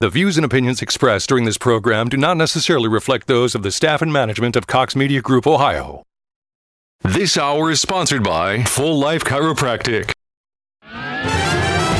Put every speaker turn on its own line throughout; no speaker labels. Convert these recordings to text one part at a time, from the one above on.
The views and opinions expressed during this program do not necessarily reflect those of the staff and management of Cox Media Group Ohio. This hour is sponsored by Full Life Chiropractic.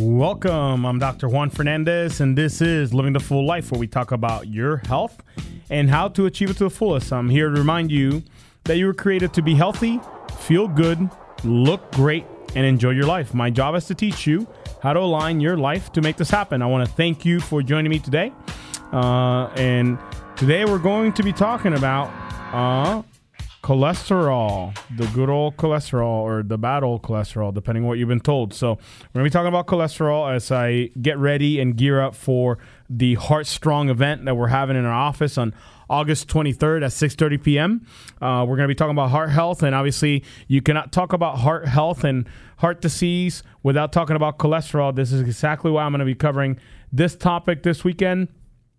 Welcome. I'm Dr. Juan Fernandez, and this is Living the Full Life, where we talk about your health and how to achieve it to the fullest. I'm here to remind you that you were created to be healthy, feel good, look great, and enjoy your life. My job is to teach you how to align your life to make this happen. I want to thank you for joining me today. Uh, and today we're going to be talking about uh, cholesterol, the good old cholesterol or the bad old cholesterol, depending on what you've been told. So, we're going to be talking about cholesterol as I get ready and gear up for the Heart Strong event that we're having in our office on August 23rd at 6:30 p.m. Uh, we're going to be talking about heart health, and obviously, you cannot talk about heart health and heart disease without talking about cholesterol. This is exactly why I'm going to be covering this topic this weekend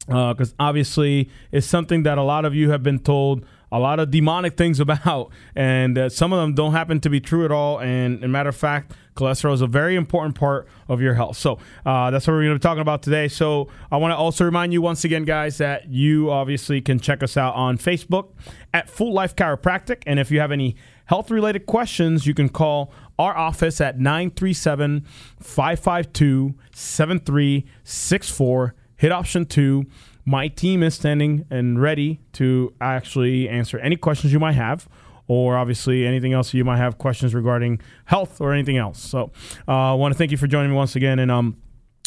because uh, obviously it's something that a lot of you have been told a lot of demonic things about, and uh, some of them don't happen to be true at all. And, matter of fact, cholesterol is a very important part of your health. So uh, that's what we're going to be talking about today. So I want to also remind you once again, guys, that you obviously can check us out on Facebook at Full Life Chiropractic, and if you have any health related questions, you can call our office at 937 552 7364. Hit option two my team is standing and ready to actually answer any questions you might have or obviously anything else you might have questions regarding health or anything else. So uh, I want to thank you for joining me once again. And um,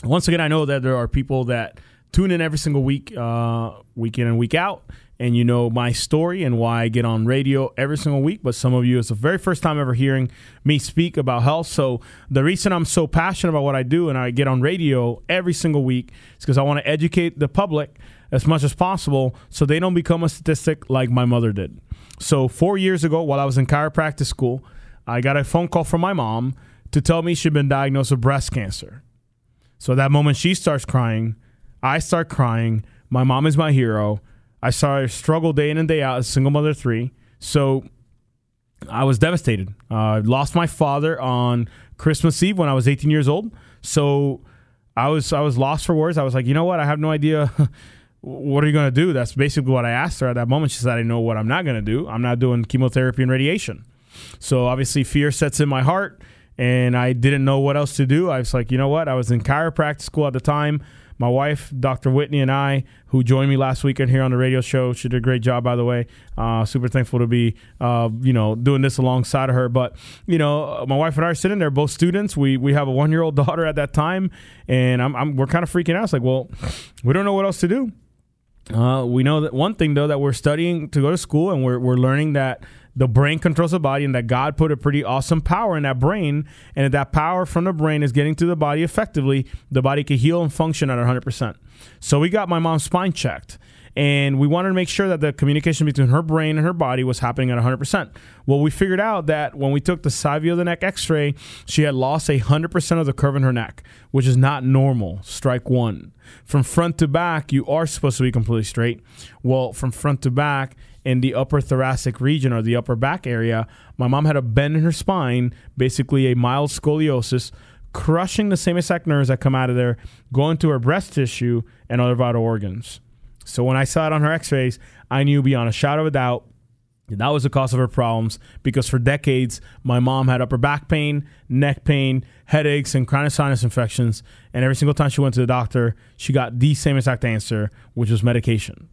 once again, I know that there are people that tune in every single week, uh, week in and week out and you know my story and why I get on radio every single week. But some of you, it's the very first time ever hearing me speak about health. So the reason I'm so passionate about what I do and I get on radio every single week is because I want to educate the public as much as possible so they don't become a statistic like my mother did. So four years ago, while I was in chiropractic school, I got a phone call from my mom to tell me she'd been diagnosed with breast cancer. So that moment she starts crying, I start crying. My mom is my hero I saw her struggle day in and day out as a single mother three. So I was devastated. Uh, I uh, lost my father on Christmas Eve when I was 18 years old. So I was I was lost for words. I was like, you know what? I have no idea. what are you going to do? That's basically what I asked her at that moment. She said, I know what I'm not going to do. I'm not doing chemotherapy and radiation. So obviously, fear sets in my heart, and I didn't know what else to do. I was like, you know what? I was in chiropractic school at the time my wife, Dr. Whitney, and I, who joined me last weekend here on the radio show. She did a great job, by the way. Uh, super thankful to be, uh, you know, doing this alongside of her. But you know, my wife and I are sitting there, both students. We we have a one year old daughter at that time, and I'm, I'm we're kind of freaking out. It's like, well, we don't know what else to do. Uh, we know that one thing though that we're studying to go to school, and we're we're learning that the brain controls the body and that God put a pretty awesome power in that brain and that, that power from the brain is getting to the body effectively, the body can heal and function at 100%. So we got my mom's spine checked and we wanted to make sure that the communication between her brain and her body was happening at 100%. Well, we figured out that when we took the side view of the neck x-ray, she had lost 100% of the curve in her neck, which is not normal. Strike one. From front to back, you are supposed to be completely straight. Well, from front to back, in the upper thoracic region or the upper back area, my mom had a bend in her spine, basically a mild scoliosis, crushing the same exact nerves that come out of there, going to her breast tissue and other vital organs. So when I saw it on her x rays, I knew beyond a shadow of a doubt that was the cause of her problems because for decades, my mom had upper back pain, neck pain, headaches, and chronic sinus infections. And every single time she went to the doctor, she got the same exact answer, which was medication.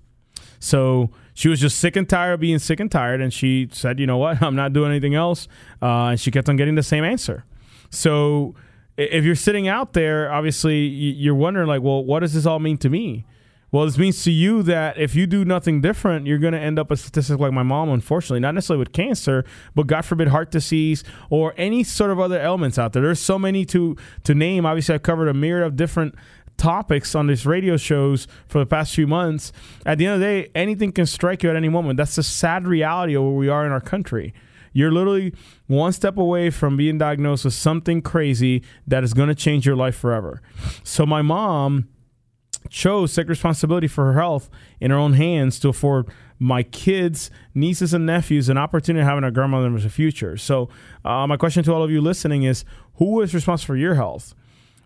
So she was just sick and tired of being sick and tired, and she said, "You know what? I'm not doing anything else." Uh, and she kept on getting the same answer. So if you're sitting out there, obviously you're wondering, like, well, what does this all mean to me? Well, this means to you that if you do nothing different, you're going to end up a statistic like my mom, unfortunately, not necessarily with cancer, but God forbid heart disease or any sort of other ailments out there. There's so many to to name. Obviously, I've covered a myriad of different topics on these radio shows for the past few months, at the end of the day, anything can strike you at any moment. That's the sad reality of where we are in our country. You're literally one step away from being diagnosed with something crazy that is going to change your life forever. So my mom chose to take responsibility for her health in her own hands to afford my kids, nieces, and nephews an opportunity of having a grandmother in the future. So, uh, my question to all of you listening is who is responsible for your health?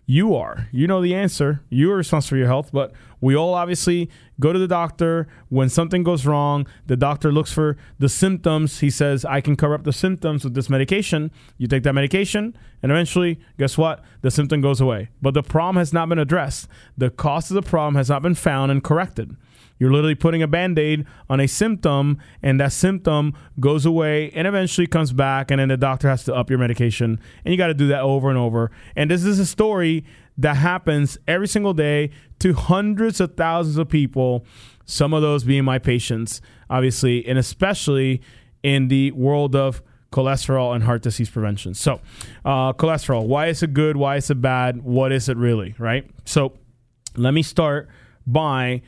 You are. You know the answer. You are responsible for your health, but we all obviously go to the doctor when something goes wrong. The doctor looks for the symptoms. He says, I can cover up the symptoms with this medication. You take that medication, and eventually, guess what? The symptom goes away. But the problem has not been addressed. The cause of the problem has not been found and corrected. You're literally putting a band aid on a symptom, and that symptom goes away and eventually comes back. And then the doctor has to up your medication. And you got to do that over and over. And this is a story that happens every single day to hundreds of thousands of people, some of those being my patients, obviously, and especially in the world of cholesterol and heart disease prevention. So, uh, cholesterol, why is it good? Why is it bad? What is it really, right? So, let me start by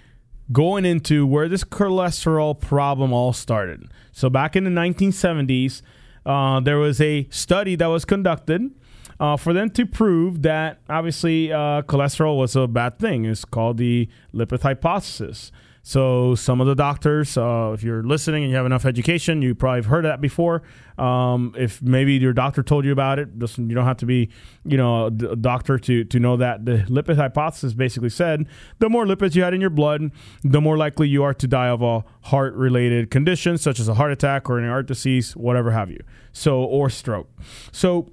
going into where this cholesterol problem all started. So, back in the 1970s, uh, there was a study that was conducted uh, for them to prove that obviously uh, cholesterol was a bad thing. It's called the lipid hypothesis. So some of the doctors, uh, if you're listening and you have enough education, you probably have heard that before. Um, if maybe your doctor told you about it, you don't have to be, you know, a doctor to to know that the lipid hypothesis basically said the more lipids you had in your blood, the more likely you are to die of a heart-related condition such as a heart attack or an heart disease, whatever have you. So or stroke. So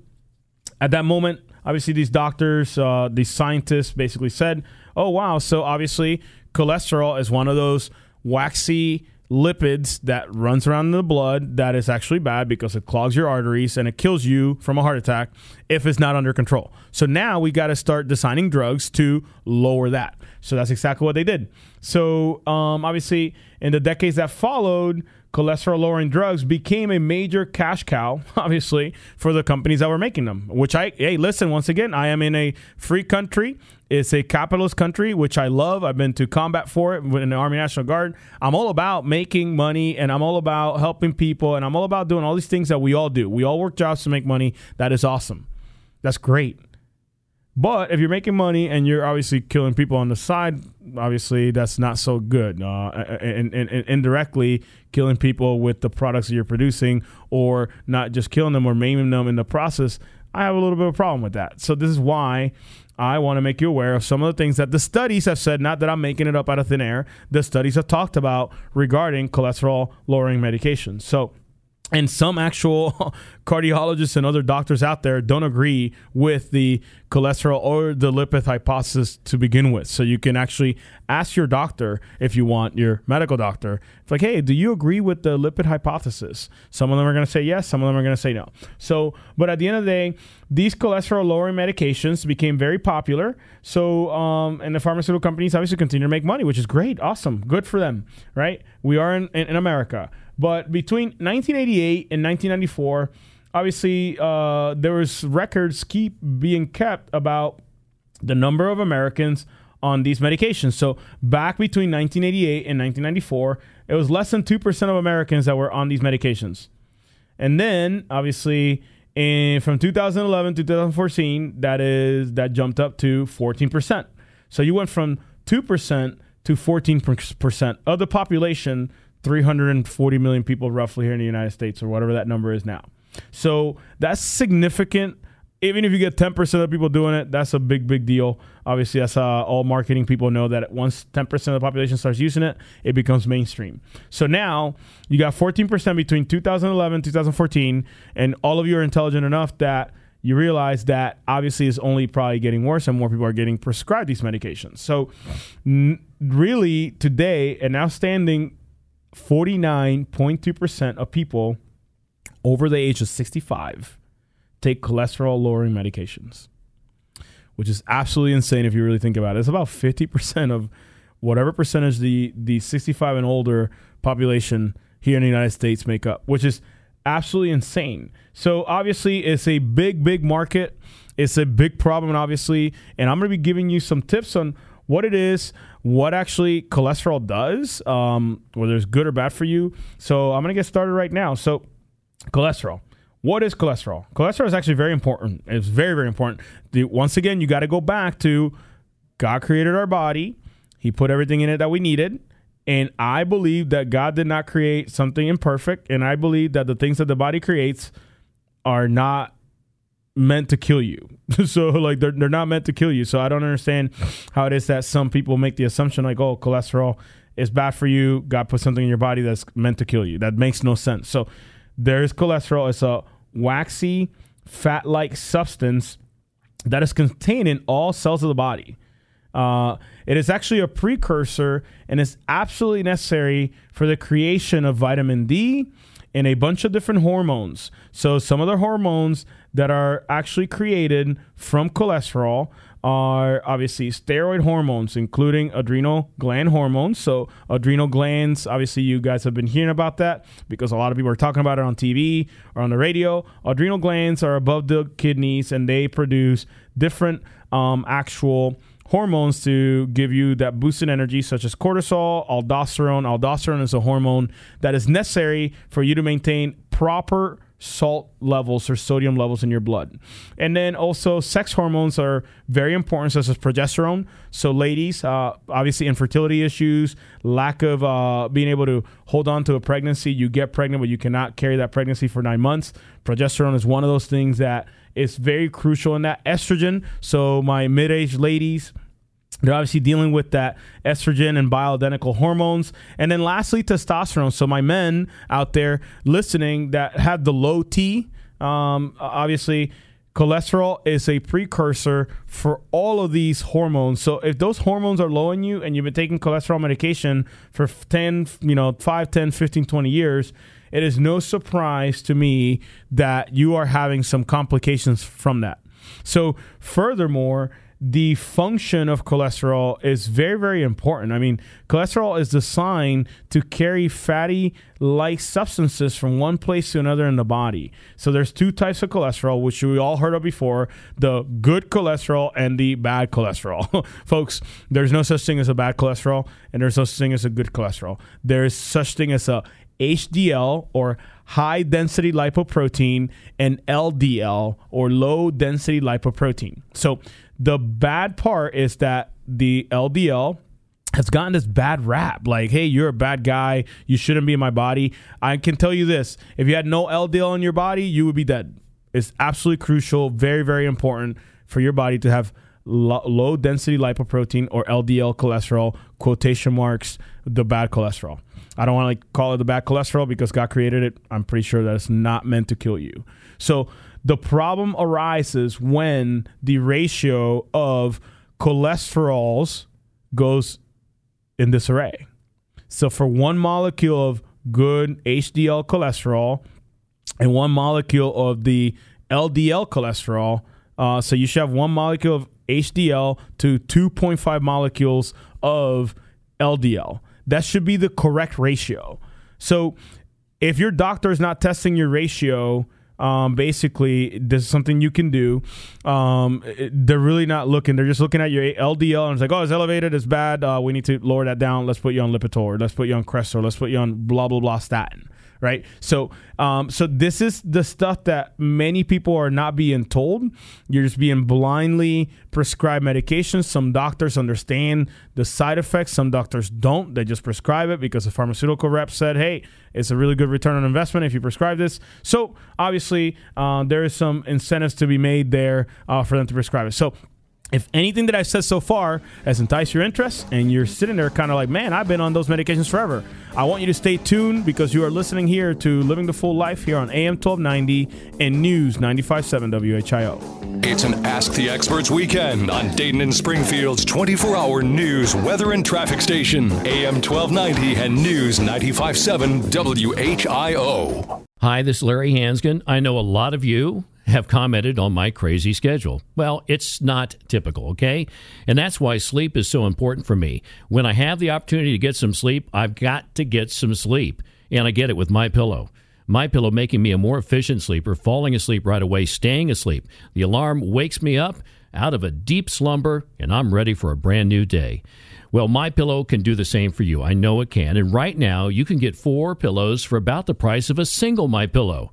at that moment, obviously these doctors, uh, these scientists basically said, "Oh wow, so obviously." Cholesterol is one of those waxy lipids that runs around in the blood that is actually bad because it clogs your arteries and it kills you from a heart attack if it's not under control. So now we got to start designing drugs to lower that. So that's exactly what they did. So um, obviously, in the decades that followed, cholesterol lowering drugs became a major cash cow, obviously, for the companies that were making them. Which I, hey, listen, once again, I am in a free country. It's a capitalist country, which I love. I've been to combat for it in the Army National Guard. I'm all about making money and I'm all about helping people and I'm all about doing all these things that we all do. We all work jobs to make money. That is awesome. That's great. But if you're making money and you're obviously killing people on the side, obviously that's not so good. Uh, and, and, and, indirectly killing people with the products that you're producing, or not just killing them or maiming them in the process, I have a little bit of a problem with that. So this is why I want to make you aware of some of the things that the studies have said, not that I'm making it up out of thin air. The studies have talked about regarding cholesterol lowering medications. So and some actual cardiologists and other doctors out there don't agree with the cholesterol or the lipid hypothesis to begin with. So you can actually ask your doctor if you want, your medical doctor. It's like, hey, do you agree with the lipid hypothesis? Some of them are going to say yes, some of them are going to say no. So, but at the end of the day, these cholesterol lowering medications became very popular. So, um, and the pharmaceutical companies obviously continue to make money, which is great, awesome, good for them, right? We are in, in, in America. But between 1988 and 1994, obviously uh, there was records keep being kept about the number of Americans on these medications. So back between 1988 and 1994, it was less than 2% of Americans that were on these medications. And then obviously in from 2011 to 2014, that is that jumped up to 14%. So you went from 2% to 14% of the population 340 million people roughly here in the United States, or whatever that number is now. So that's significant. Even if you get 10% of people doing it, that's a big, big deal. Obviously, that's uh, all marketing people know that once 10% of the population starts using it, it becomes mainstream. So now you got 14% between 2011 2014, and all of you are intelligent enough that you realize that obviously it's only probably getting worse and more people are getting prescribed these medications. So, n- really, today, an outstanding 49.2% of people over the age of 65 take cholesterol lowering medications, which is absolutely insane if you really think about it. It's about 50% of whatever percentage the, the 65 and older population here in the United States make up, which is absolutely insane. So obviously, it's a big, big market. It's a big problem, obviously, and I'm going to be giving you some tips on what it is, what actually cholesterol does, um, whether it's good or bad for you. So I'm to get started right now. So cholesterol. What is cholesterol? Cholesterol is actually very important. It's very, very important. The, once again, you got to go back to God created our body. He put everything in it that we needed. And I believe that God did not create something imperfect. And I believe that the things that the body creates are not meant to kill you. so like they're they're not meant to kill you. So I don't understand how it is that some people make the assumption like, oh, cholesterol is bad for you. God put something in your body that's meant to kill you. That makes no sense. So there's cholesterol. It's a waxy, fat-like substance that is contained in all cells of the body. Uh, it is actually a precursor and is absolutely necessary for the creation of vitamin D and a bunch of different hormones. So, some of the hormones that are actually created from cholesterol are obviously steroid hormones, including adrenal gland hormones. So, adrenal glands, obviously, you guys have been hearing about that because a lot of people are talking about it on TV or on the radio. Adrenal glands are above the kidneys and they produce different um, actual hormones to give you that boosted energy, such as cortisol, aldosterone. Aldosterone is a hormone that is necessary for you to maintain proper salt levels or sodium levels in your blood. And then also, sex hormones are very important, such as progesterone. So, ladies, uh, obviously, infertility issues, lack of uh, being able to hold on to a pregnancy, you get pregnant, but you cannot carry that pregnancy for nine months. Progesterone is one of those things that is very crucial in that. Estrogen, so my mid aged ladies, they're obviously dealing with that estrogen and bioidentical hormones. And then lastly, testosterone. So, my men out there listening that have the low T, um, obviously, cholesterol is a precursor for all of these hormones. So, if those hormones are low in you and you've been taking cholesterol medication for 10, you know, 5, 10, 15, 20 years, it is no surprise to me that you are having some complications from that. So, furthermore, the function of cholesterol is very, very important. I mean, cholesterol is designed to carry fatty like substances from one place to another in the body. So there's two types of cholesterol, which we all heard of before the good cholesterol and the bad cholesterol. Folks, there's no such thing as a bad cholesterol, and there's no such thing as a good cholesterol. There's such thing as a HDL or high density lipoprotein and LDL or low density lipoprotein. So the bad part is that the LDL has gotten this bad rap. Like, hey, you're a bad guy. You shouldn't be in my body. I can tell you this if you had no LDL in your body, you would be dead. It's absolutely crucial, very, very important for your body to have low density lipoprotein or LDL cholesterol, quotation marks, the bad cholesterol. I don't want to like call it the bad cholesterol because God created it. I'm pretty sure that it's not meant to kill you. So the problem arises when the ratio of cholesterols goes in this array. So for one molecule of good HDL cholesterol and one molecule of the LDL cholesterol, uh, so you should have one molecule of HDL to 2.5 molecules of LDL. That should be the correct ratio. So if your doctor is not testing your ratio, um, basically, this is something you can do. Um, they're really not looking. They're just looking at your LDL and it's like, oh, it's elevated. It's bad. Uh, we need to lower that down. Let's put you on Lipitor. Let's put you on Crestor. Let's put you on blah blah blah statin right? So, um, so this is the stuff that many people are not being told. You're just being blindly prescribed medications. Some doctors understand the side effects. Some doctors don't. They just prescribe it because the pharmaceutical rep said, "Hey, it's a really good return on investment if you prescribe this." So, obviously, uh, there is some incentives to be made there uh, for them to prescribe it. So if anything that I've said so far has enticed your interest and you're sitting there kind of like, man, I've been on those medications forever, I want you to stay tuned because you are listening here to Living the Full Life here on AM 1290 and News 95.7 WHIO.
It's an Ask the Experts weekend on Dayton and Springfield's 24 hour news, weather, and traffic station, AM 1290 and News 95.7 WHIO.
Hi, this is Larry Hansgen. I know a lot of you have commented on my crazy schedule. Well, it's not typical, okay? And that's why sleep is so important for me. When I have the opportunity to get some sleep, I've got to get some sleep, and I get it with my pillow. My Pillow making me a more efficient sleeper, falling asleep right away, staying asleep. The alarm wakes me up out of a deep slumber and I'm ready for a brand new day. Well, My Pillow can do the same for you. I know it can. And right now, you can get 4 pillows for about the price of a single My Pillow.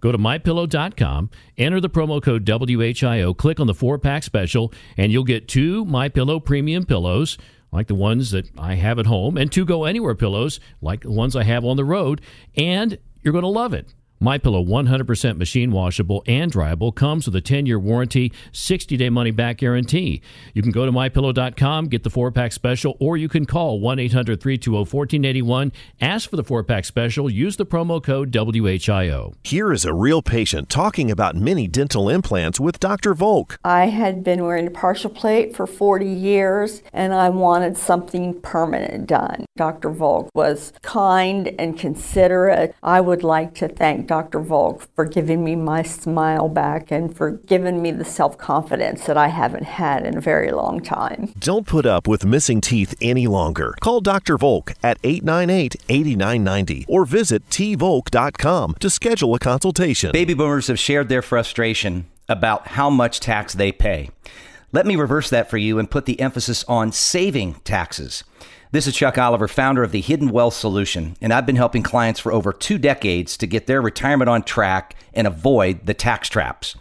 Go to mypillow.com, enter the promo code WHIO, click on the 4-pack special, and you'll get two My Pillow premium pillows like the ones that I have at home, and two go anywhere pillows like the ones I have on the road, and you're going to love it. My Pillow 100% machine washable and dryable comes with a 10-year warranty, 60-day money back guarantee. You can go to mypillow.com, get the 4-pack special or you can call 1-800-320-1481, ask for the 4-pack special, use the promo code WHIO.
Here is a real patient talking about mini dental implants with Dr. Volk.
I had been wearing a partial plate for 40 years and I wanted something permanent done. Dr. Volk was kind and considerate. I would like to thank Dr. Volk for giving me my smile back and for giving me the self confidence that I haven't had in a very long time.
Don't put up with missing teeth any longer. Call Dr. Volk at 898 8990 or visit tvolk.com to schedule a consultation.
Baby boomers have shared their frustration about how much tax they pay. Let me reverse that for you and put the emphasis on saving taxes. This is Chuck Oliver, founder of the Hidden Wealth Solution, and I've been helping clients for over two decades to get their retirement on track and avoid the tax traps.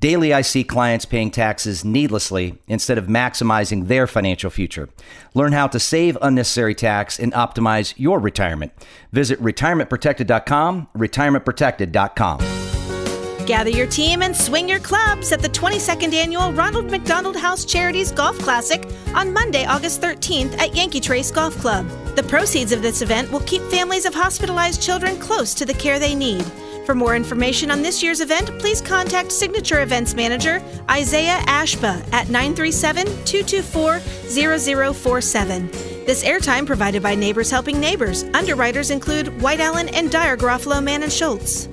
Daily, I see clients paying taxes needlessly instead of maximizing their financial future. Learn how to save unnecessary tax and optimize your retirement. Visit retirementprotected.com, retirementprotected.com.
Gather your team and swing your clubs at the 22nd annual Ronald McDonald House Charities Golf Classic on Monday, August 13th at Yankee Trace Golf Club. The proceeds of this event will keep families of hospitalized children close to the care they need. For more information on this year's event, please contact Signature Events Manager Isaiah Ashba at 937 224 0047. This airtime provided by Neighbors Helping Neighbors. Underwriters include White Allen and Dyer Garofalo Mann and Schultz.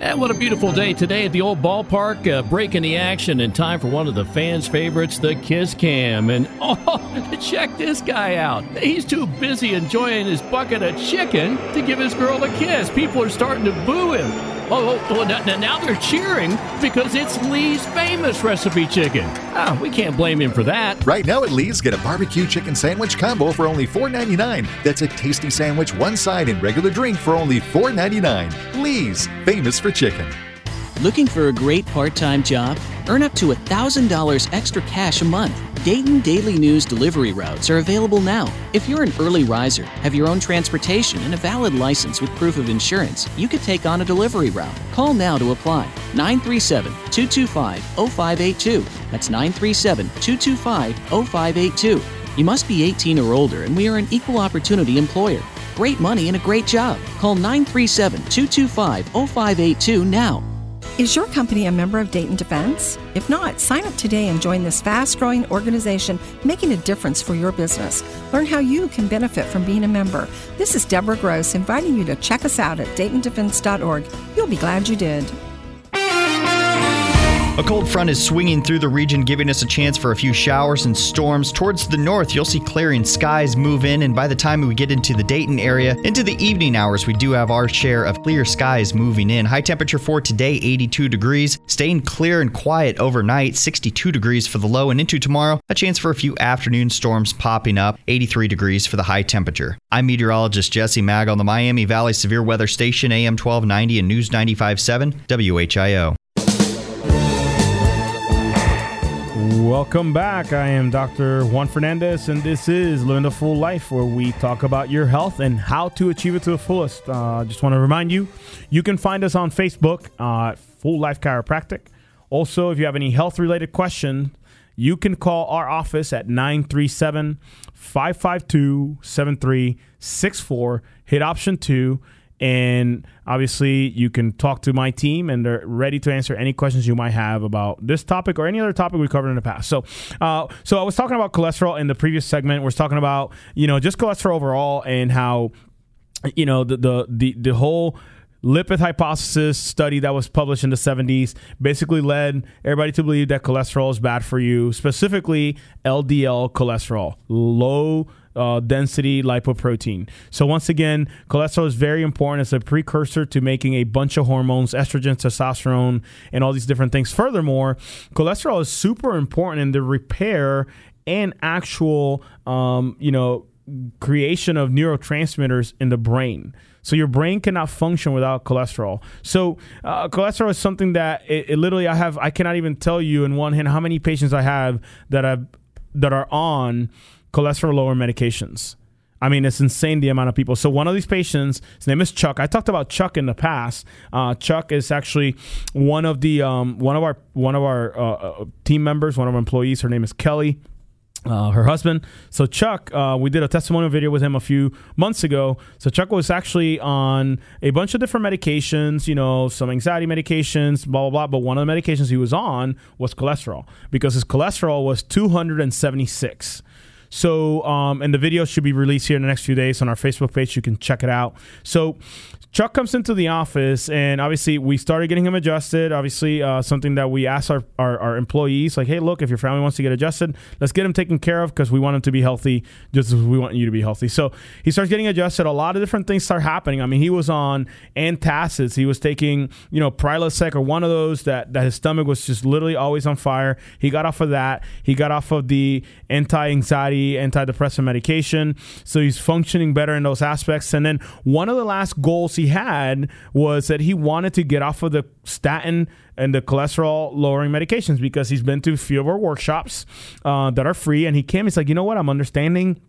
And what a beautiful day today at the old ballpark, uh, breaking the action in time for one of the fans' favorites, the Kiss Cam. And oh, check this guy out. He's too busy enjoying his bucket of chicken to give his girl a kiss. People are starting to boo him. Oh, oh, oh now, they're cheering because it's Lee's famous recipe chicken. Ah, we can't blame him for that.
Right now at Lee's, get a barbecue chicken sandwich combo for only $4.99. That's a tasty sandwich, one side, and regular drink for only $4.99. Lee's, famous for chicken.
Looking for a great part time job? Earn up to $1,000 extra cash a month. Dayton Daily News delivery routes are available now. If you're an early riser, have your own transportation, and a valid license with proof of insurance, you could take on a delivery route. Call now to apply. 937 225 0582. That's 937 225 0582. You must be 18 or older, and we are an equal opportunity employer. Great money and a great job. Call 937 225 0582 now.
Is your company a member of Dayton Defense? If not, sign up today and join this fast growing organization making a difference for your business. Learn how you can benefit from being a member. This is Deborah Gross inviting you to check us out at DaytonDefense.org. You'll be glad you did.
A cold front is swinging through the region, giving us a chance for a few showers and storms. Towards the north, you'll see clearing skies move in, and by the time we get into the Dayton area, into the evening hours, we do have our share of clear skies moving in. High temperature for today, 82 degrees. Staying clear and quiet overnight, 62 degrees for the low, and into tomorrow, a chance for a few afternoon storms popping up, 83 degrees for the high temperature. I'm meteorologist Jesse Mag on the Miami Valley Severe Weather Station, AM 1290 and News 95.7, WHIO.
Welcome back. I am Dr. Juan Fernandez, and this is Living the Full Life, where we talk about your health and how to achieve it to the fullest. Uh, just want to remind you, you can find us on Facebook, uh, Full Life Chiropractic. Also, if you have any health related question, you can call our office at 937 552 7364. Hit option two and obviously, you can talk to my team, and they're ready to answer any questions you might have about this topic or any other topic we covered in the past. So, uh, so I was talking about cholesterol in the previous segment. We're talking about you know just cholesterol overall and how you know the the the, the whole lipid hypothesis study that was published in the 70s basically led everybody to believe that cholesterol is bad for you, specifically LDL cholesterol, low uh, density lipoprotein. So, once again, cholesterol is very important. It's a precursor to making a bunch of hormones, estrogen, testosterone, and all these different things. Furthermore, cholesterol is super important in the repair and actual, um, you know, creation of neurotransmitters in the brain. So your brain cannot function without cholesterol. So uh, cholesterol is something that it, it, literally I have. I cannot even tell you in one hand how many patients I have that have that are on cholesterol lower medications. I mean, it's insane the amount of people. So one of these patients, his name is Chuck. I talked about Chuck in the past. Uh, Chuck is actually one of the um, one of our one of our uh, uh team members, one of our employees. Her name is Kelly uh, her husband. So Chuck, uh, we did a testimonial video with him a few months ago. So Chuck was actually on a bunch of different medications, you know, some anxiety medications, blah blah blah. But one of the medications he was on was cholesterol because his cholesterol was 276. So, um, and the video should be released here in the next few days on our Facebook page. You can check it out. So, Chuck comes into the office, and obviously we started getting him adjusted. Obviously, uh, something that we asked our, our, our, employees, like, hey, look, if your family wants to get adjusted, let's get him taken care of because we want him to be healthy, just as we want you to be healthy. So he starts getting adjusted. A lot of different things start happening. I mean, he was on antacids. He was taking, you know, Prilosec or one of those that, that his stomach was just literally always on fire. He got off of that. He got off of the anti-anxiety, antidepressant medication. So he's functioning better in those aspects. And then one of the last goals he had was that he wanted to get off of the statin and the cholesterol lowering medications because he's been to a few of our workshops uh, that are free. And he came, he's like, you know what? I'm understanding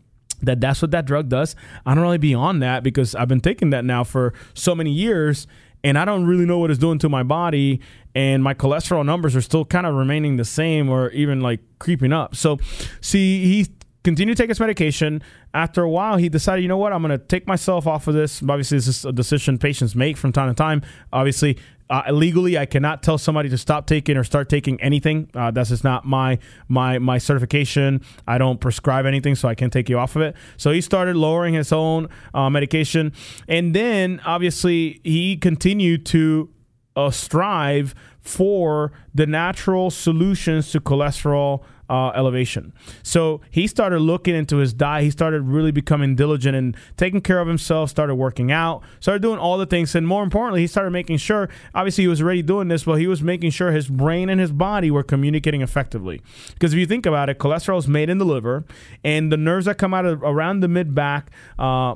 that that's what that drug does. I don't really be on that because I've been taking that now for so many years and I don't really know what it's doing to my body and my cholesterol numbers are still kind of remaining the same or even like creeping up. So see he continued to take his medication. After a while, he decided, you know what, I'm going to take myself off of this. Obviously, this is a decision patients make from time to time. Obviously, uh, legally, I cannot tell somebody to stop taking or start taking anything. Uh, that's just not my my my certification. I don't prescribe anything, so I can't take you off of it. So he started lowering his own uh, medication, and then obviously he continued to uh, strive for the natural solutions to cholesterol uh, elevation. So he started looking into his diet. He started really becoming diligent and taking care of himself, started working out, started doing all the things. And more importantly, he started making sure, obviously, he was already doing this, but he was making sure his brain and his body were communicating effectively. Because if you think about it, cholesterol is made in the liver, and the nerves that come out of around the mid back, uh,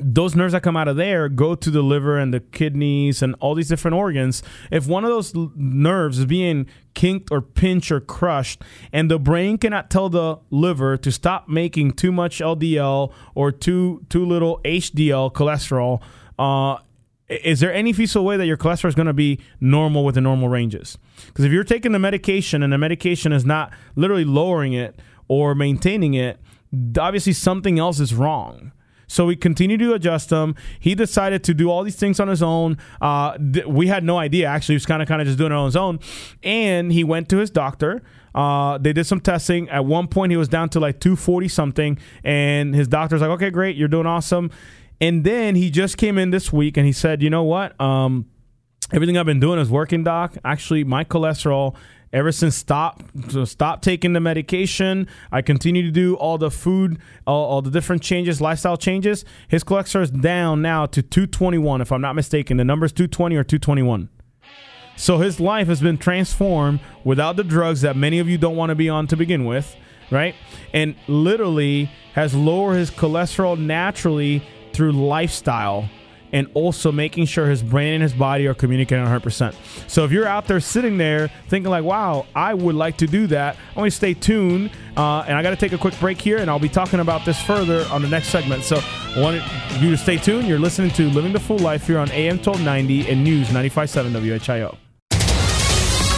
those nerves that come out of there go to the liver and the kidneys and all these different organs. If one of those nerves is being kinked or pinched or crushed, and the brain cannot tell the liver to stop making too much LDL or too too little HDL cholesterol, uh, is there any feasible way that your cholesterol is going to be normal with the normal ranges? Because if you're taking the medication and the medication is not literally lowering it or maintaining it, obviously something else is wrong. So we continued to adjust him. He decided to do all these things on his own. Uh, th- we had no idea. Actually, he was kind of kind of just doing it on his own. And he went to his doctor. Uh, they did some testing. At one point, he was down to like 240 something, and his doctor's like, "Okay, great, you're doing awesome." And then he just came in this week and he said, "You know what? Um, everything I've been doing is working, doc. Actually, my cholesterol ever since stop stop taking the medication i continue to do all the food all, all, the different changes lifestyle changes. His cholesterol is down now to 221 if i'm not mistaken. The number is 220 or 221 so his life has been transformed without the drugs that many of you don't want to be on to begin with right? And literally has lowered his cholesterol naturally through lifestyle and also making sure his brain and his body are communicating 100%. So if you're out there sitting there thinking like, wow, I would like to do that, I want to stay tuned. Uh, and I got to take a quick break here, and I'll be talking about this further on the next segment. So I want you to stay tuned. You're listening to Living the Full Life here on AM 1290 and News 95.7 WHIO.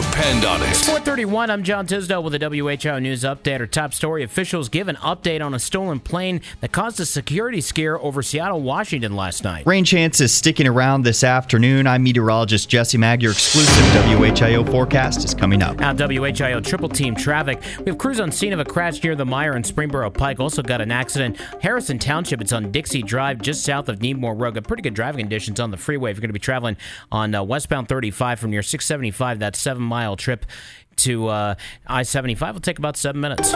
Depend on it.
431, I'm John Tisdale with the WHO News Update. Our top story officials give an update on a stolen plane that caused a security scare over Seattle, Washington last night.
Rain chance is sticking around this afternoon. I'm meteorologist Jesse Mag. Your exclusive WHIO forecast is coming up.
Now, WHIO triple team traffic. We have crews on scene of a crash near the Meyer and Springboro Pike. Also got an accident. Harrison Township, it's on Dixie Drive, just south of Needmore Road. Got pretty good driving conditions on the freeway if you're going to be traveling on uh, westbound 35 from near 675. That's seven mile trip to uh, I 75 will take about seven minutes.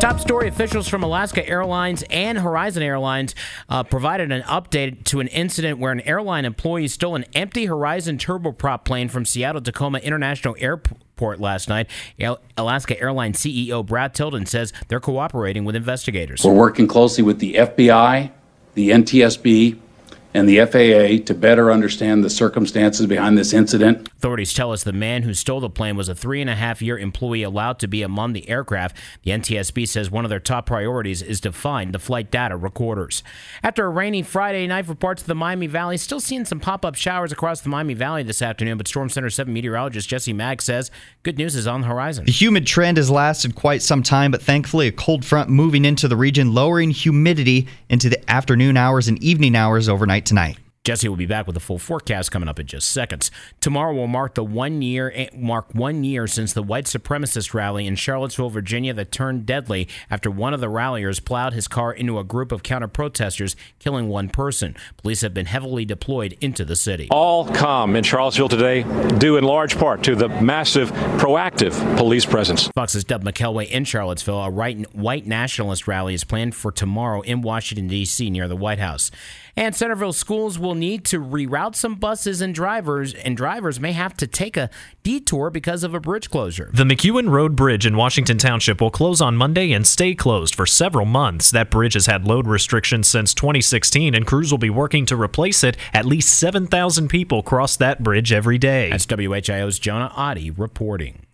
Top story officials from Alaska Airlines and Horizon Airlines uh, provided an update to an incident where an airline employee stole an empty Horizon turboprop plane from Seattle Tacoma International Airport last night. Alaska Airlines CEO Brad Tilden says they're cooperating with investigators.
We're working closely with the FBI, the NTSB, and the FAA to better understand the circumstances behind this incident.
Authorities tell us the man who stole the plane was a three and a half year employee allowed to be among the aircraft. The NTSB says one of their top priorities is to find the flight data recorders. After a rainy Friday night for parts of the Miami Valley, still seeing some pop up showers across the Miami Valley this afternoon, but Storm Center 7 meteorologist Jesse Mag says good news is on the horizon.
The humid trend has lasted quite some time, but thankfully a cold front moving into the region, lowering humidity into the afternoon hours and evening hours overnight tonight.
Jesse will be back with a full forecast coming up in just seconds. Tomorrow will mark the one year eh, mark one year since the white supremacist rally in Charlottesville, Virginia, that turned deadly after one of the ralliers plowed his car into a group of counter protesters, killing one person. Police have been heavily deployed into the city.
All calm in Charlottesville today, due in large part to the massive, proactive police presence.
Fox's Doug McKelway in Charlottesville. A right, white nationalist rally is planned for tomorrow in Washington D.C. near the White House. And Centerville schools will need to reroute some buses and drivers, and drivers may have to take a detour because of a bridge closure.
The McEwen Road Bridge in Washington Township will close on Monday and stay closed for several months. That bridge has had load restrictions since 2016, and crews will be working to replace it. At least 7,000 people cross that bridge every day.
That's WHIO's Jonah Oddie reporting.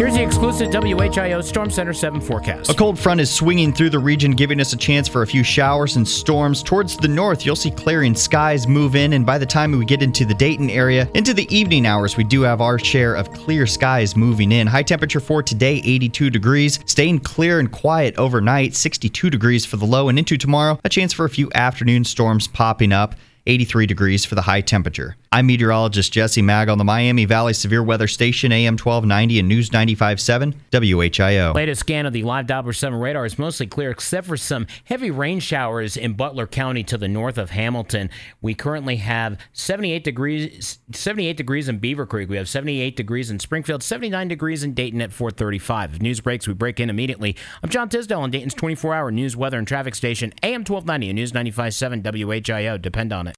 Here's the exclusive WHIO Storm Center 7 forecast.
A cold front is swinging through the region, giving us a chance for a few showers and storms. Towards the north, you'll see clearing skies move in, and by the time we get into the Dayton area, into the evening hours, we do have our share of clear skies moving in. High temperature for today, 82 degrees. Staying clear and quiet overnight, 62 degrees for the low, and into tomorrow, a chance for a few afternoon storms popping up. 83 degrees for the high temperature. I'm meteorologist Jesse Mag on the Miami Valley Severe Weather Station, AM 1290 and News 95.7, WHIO.
Latest scan of the live Doppler 7 radar is mostly clear except for some heavy rain showers in Butler County to the north of Hamilton. We currently have 78 degrees 78 degrees in Beavercreek. We have 78 degrees in Springfield, 79 degrees in Dayton at 435. If news breaks, we break in immediately. I'm John Tisdale on Dayton's 24-hour news, weather, and traffic station, AM 1290 and News 95.7 WHIO. Depend on it.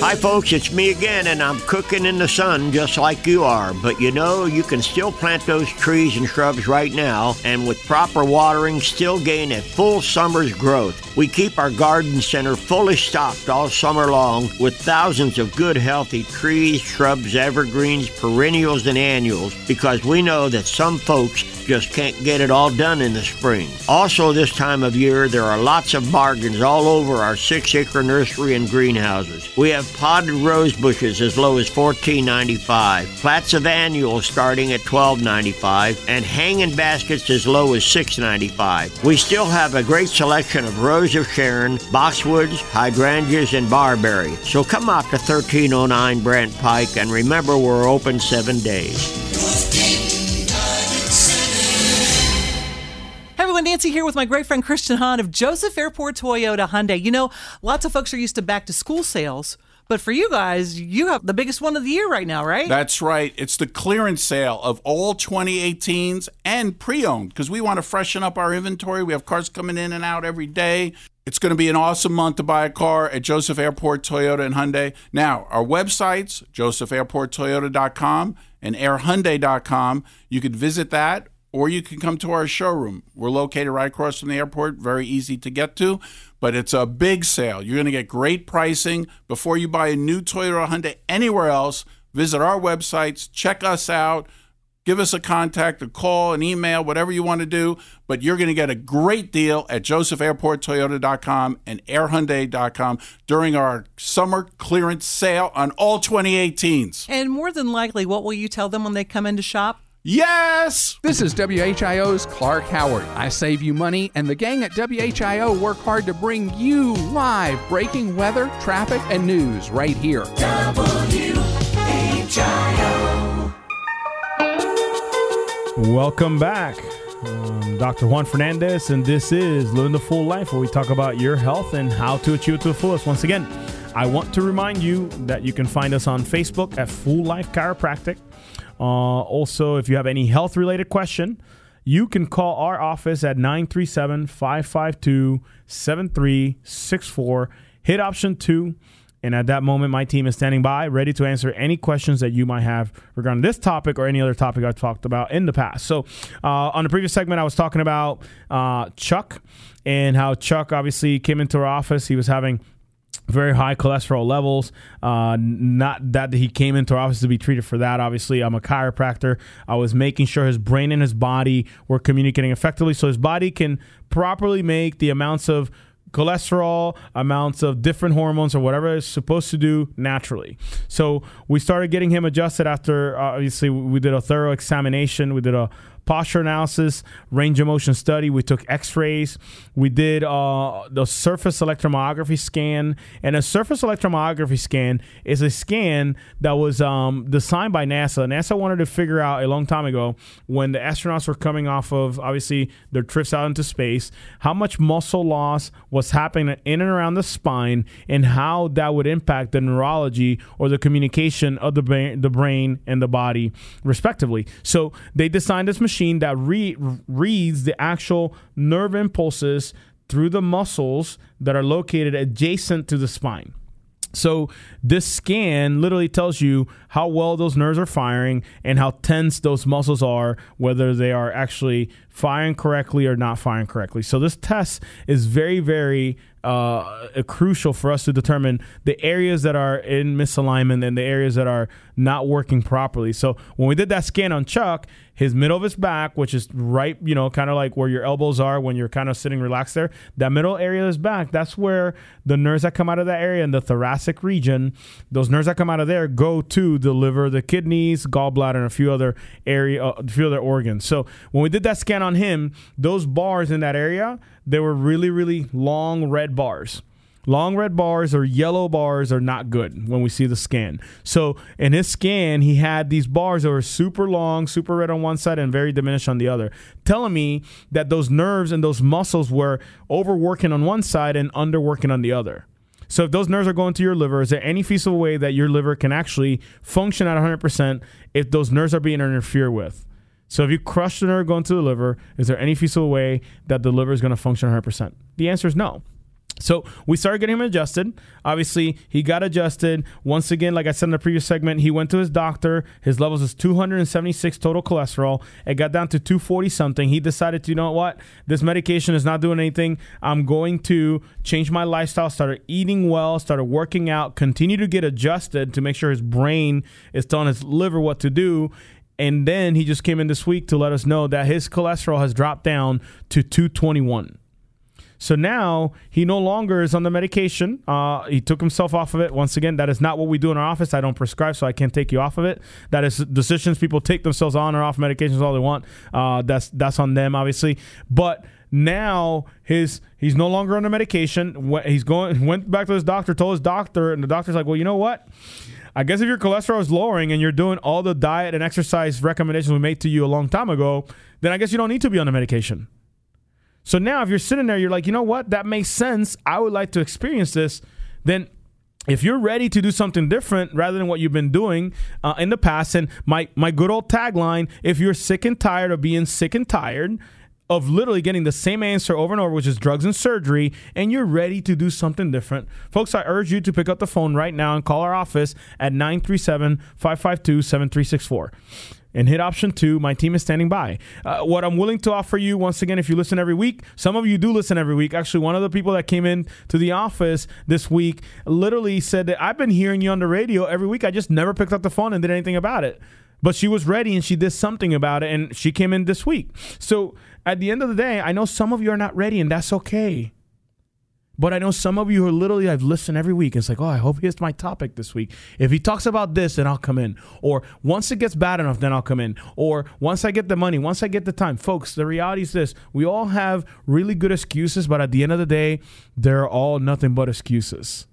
Hi, folks, it's me again, and I'm cooking in the sun just like you are. But you know, you can still plant those trees and shrubs right now, and with proper watering, still gain a full summer's growth. We keep our garden center fully stocked all summer long with thousands of good, healthy trees, shrubs, evergreens, perennials, and annuals because we know that some folks just can't get it all done in the spring. Also, this time of year, there are lots of bargains all over our six acre nursery and greenhouses. We have potted rose bushes as low as $14.95, plats of annuals starting at $12.95, and hanging baskets as low as $6.95. We still have a great selection of Rose of Sharon, boxwoods, hydrangeas, and barberry. So come out to 1309 Brandt Pike and remember we're open seven days.
Nancy here with my great friend Christian Hahn of Joseph Airport Toyota Hyundai. You know, lots of folks are used to back to school sales. But for you guys, you have the biggest one of the year right now, right?
That's right. It's the clearance sale of all 2018s and pre owned because we want to freshen up our inventory. We have cars coming in and out every day. It's going to be an awesome month to buy a car at Joseph Airport Toyota and Hyundai. Now, our websites, josephairporttoyota.com and airhyundai.com. You could visit that or you can come to our showroom. We're located right across from the airport, very easy to get to, but it's a big sale. You're going to get great pricing before you buy a new Toyota or Hyundai anywhere else. Visit our websites, check us out. give us a contact, a call, an email, whatever you want to do. But you're going to get a great deal at josephairporttoyota.com and airhyundai.com during our summer clearance sale on all 2018s.
And more than likely, what will you tell them when they come in to shop?
Yes!
This is WHIO's Clark Howard. I save you money, and the gang at WHIO work hard to bring you live breaking weather, traffic, and news right here.
WHIO.
Welcome back. Um, Dr. Juan Fernandez, and this is Living the Full Life, where we talk about your health and how to achieve it to the fullest. Once again, I want to remind you that you can find us on Facebook at Full Life Chiropractic. Uh, also, if you have any health related question, you can call our office at 937 552 7364. Hit option two. And at that moment, my team is standing by, ready to answer any questions that you might have regarding this topic or any other topic I've talked about in the past. So, uh, on the previous segment, I was talking about uh, Chuck and how Chuck obviously came into our office. He was having very high cholesterol levels. Uh, not that he came into our office to be treated for that. Obviously, I'm a chiropractor. I was making sure his brain and his body were communicating effectively so his body can properly make the amounts of cholesterol, amounts of different hormones, or whatever it's supposed to do naturally. So we started getting him adjusted after, uh, obviously, we did a thorough examination. We did a posture analysis, range of motion study. We took X-rays. We did uh, the surface electromyography scan, and a surface electromyography scan is a scan that was um, designed by NASA. NASA wanted to figure out a long time ago when the astronauts were coming off of obviously their trips out into space, how much muscle loss was happening in and around the spine, and how that would impact the neurology or the communication of the brain, the brain and the body, respectively. So they designed this machine machine that re- reads the actual nerve impulses through the muscles that are located adjacent to the spine. So this scan literally tells you how well those nerves are firing and how tense those muscles are, whether they are actually firing correctly or not firing correctly. So this test is very, very uh, crucial for us to determine the areas that are in misalignment and the areas that are not working properly. So when we did that scan on Chuck, his middle of his back, which is right, you know, kind of like where your elbows are when you're kind of sitting relaxed there, that middle area of his back, that's where the nerves that come out of that area in the thoracic region, those nerves that come out of there go to the liver, the kidneys, gallbladder, and a few other area, a few other organs. So when we did that scan on him, those bars in that area, they were really, really long red bars. Long red bars or yellow bars are not good when we see the scan. So in his scan, he had these bars that were super long, super red on one side, and very diminished on the other, telling me that those nerves and those muscles were overworking on one side and underworking on the other. So if those nerves are going to your liver, is there any feasible way that your liver can actually function at 100% if those nerves are being interfered with? So if you crush the nerve going to the liver, is there any feasible way that the liver is going to function 100%? The answer is no. So we started getting him adjusted. Obviously, he got adjusted. Once again, like I said in the previous segment, he went to his doctor. His levels was 276 total cholesterol. It got down to 240 something. He decided to, you know what? This medication is not doing anything. I'm going to change my lifestyle, started eating well, started working out, continue to get adjusted to make sure his brain is telling his liver what to do. And then he just came in this week to let us know that his cholesterol has dropped down to 221. So now he no longer is on the medication. Uh, he took himself off of it. Once again, that is not what we do in our office. I don't prescribe, so I can't take you off of it. That is decisions people take themselves on or off medications all they want. Uh, that's that's on them, obviously. But now his he's no longer on the medication. He's going went back to his doctor, told his doctor, and the doctor's like, well, you know what? I guess if your cholesterol is lowering and you're doing all the diet and exercise recommendations we made to you a long time ago, then I guess you don't need to be on the medication. So now, if you're sitting there, you're like, you know what? That makes sense. I would like to experience this. Then if you're ready to do something different rather than what you've been doing uh, in the past, and my my good old tagline: if you're sick and tired of being sick and tired of literally getting the same answer over and over, which is drugs and surgery, and you're ready to do something different, folks, I urge you to pick up the phone right now and call our office at 937 552 7364 and hit option two. My team is standing by. Uh, what I'm willing to offer you, once again, if you listen every week, some of you do listen every week. Actually, one of the people that came in to the office this week literally said that I've been hearing you on the radio every week. I just never picked up the phone and did anything about it. but she was ready and she did something about it and she came in this week. So at the end of the day, I know some of you are not ready and that's okay. But I know some of you are literally, I've listened every week. It's like, oh, I hope he hits my topic this week. If he talks about this, then I'll come in. Or once it gets bad enough, then I'll come in. Or once I get the money, once I get the time. Folks, the reality is this we all have really good excuses, but at the end of the day, they're all nothing but excuses.